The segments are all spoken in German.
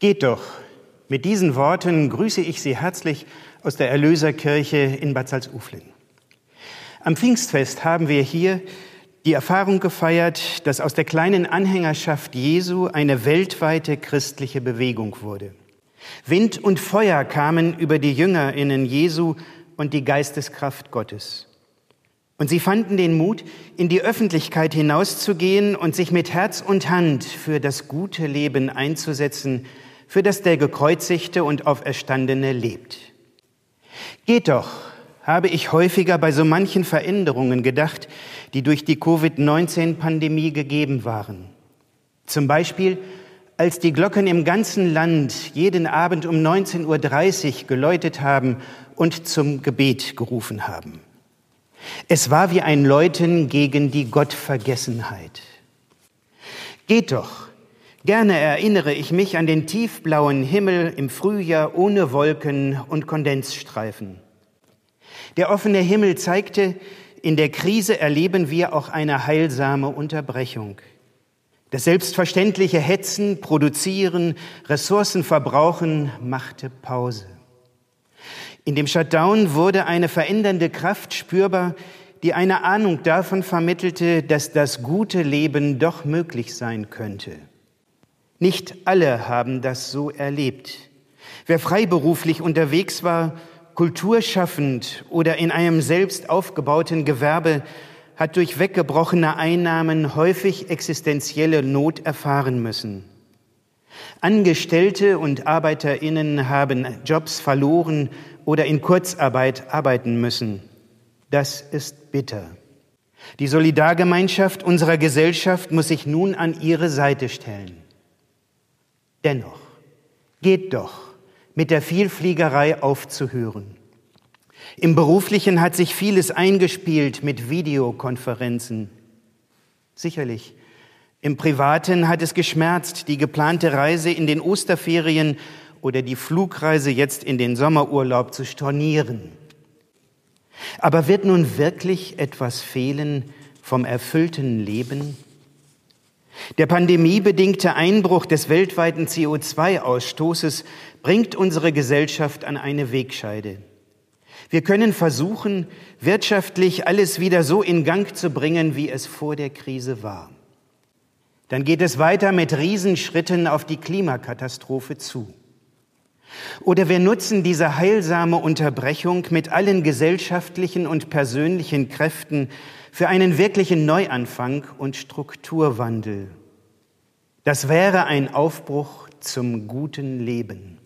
Geht doch. Mit diesen Worten grüße ich Sie herzlich aus der Erlöserkirche in Bad Salzuflen. Am Pfingstfest haben wir hier die Erfahrung gefeiert, dass aus der kleinen Anhängerschaft Jesu eine weltweite christliche Bewegung wurde. Wind und Feuer kamen über die Jüngerinnen Jesu und die Geisteskraft Gottes. Und sie fanden den Mut, in die Öffentlichkeit hinauszugehen und sich mit Herz und Hand für das gute Leben einzusetzen, für das der gekreuzigte und auferstandene lebt. Geht doch, habe ich häufiger bei so manchen Veränderungen gedacht, die durch die Covid-19-Pandemie gegeben waren. Zum Beispiel, als die Glocken im ganzen Land jeden Abend um 19.30 Uhr geläutet haben und zum Gebet gerufen haben. Es war wie ein Läuten gegen die Gottvergessenheit. Geht doch, Gerne erinnere ich mich an den tiefblauen Himmel im Frühjahr ohne Wolken und Kondensstreifen. Der offene Himmel zeigte, in der Krise erleben wir auch eine heilsame Unterbrechung. Das selbstverständliche Hetzen, Produzieren, Ressourcen verbrauchen machte Pause. In dem Shutdown wurde eine verändernde Kraft spürbar, die eine Ahnung davon vermittelte, dass das gute Leben doch möglich sein könnte. Nicht alle haben das so erlebt. Wer freiberuflich unterwegs war, kulturschaffend oder in einem selbst aufgebauten Gewerbe, hat durch weggebrochene Einnahmen häufig existenzielle Not erfahren müssen. Angestellte und Arbeiterinnen haben Jobs verloren oder in Kurzarbeit arbeiten müssen. Das ist bitter. Die Solidargemeinschaft unserer Gesellschaft muss sich nun an ihre Seite stellen. Dennoch, geht doch, mit der Vielfliegerei aufzuhören. Im Beruflichen hat sich vieles eingespielt mit Videokonferenzen. Sicherlich. Im Privaten hat es geschmerzt, die geplante Reise in den Osterferien oder die Flugreise jetzt in den Sommerurlaub zu stornieren. Aber wird nun wirklich etwas fehlen vom erfüllten Leben? Der pandemiebedingte Einbruch des weltweiten CO2-Ausstoßes bringt unsere Gesellschaft an eine Wegscheide. Wir können versuchen, wirtschaftlich alles wieder so in Gang zu bringen, wie es vor der Krise war. Dann geht es weiter mit Riesenschritten auf die Klimakatastrophe zu. Oder wir nutzen diese heilsame Unterbrechung mit allen gesellschaftlichen und persönlichen Kräften für einen wirklichen Neuanfang und Strukturwandel. Das wäre ein Aufbruch zum guten Leben.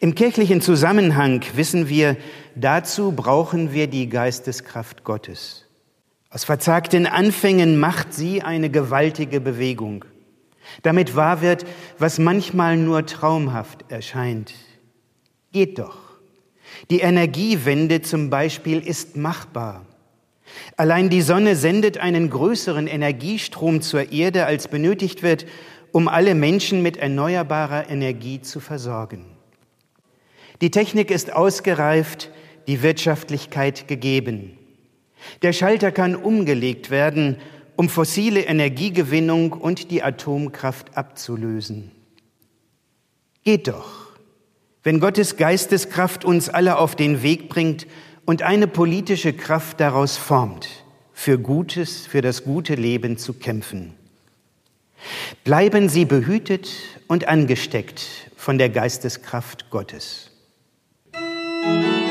Im kirchlichen Zusammenhang wissen wir, dazu brauchen wir die Geisteskraft Gottes. Aus verzagten Anfängen macht sie eine gewaltige Bewegung, damit wahr wird, was manchmal nur traumhaft erscheint. Geht doch. Die Energiewende zum Beispiel ist machbar. Allein die Sonne sendet einen größeren Energiestrom zur Erde, als benötigt wird, um alle Menschen mit erneuerbarer Energie zu versorgen. Die Technik ist ausgereift, die Wirtschaftlichkeit gegeben. Der Schalter kann umgelegt werden, um fossile Energiegewinnung und die Atomkraft abzulösen. Geht doch, wenn Gottes Geisteskraft uns alle auf den Weg bringt und eine politische Kraft daraus formt, für Gutes, für das gute Leben zu kämpfen. Bleiben Sie behütet und angesteckt von der Geisteskraft Gottes. Musik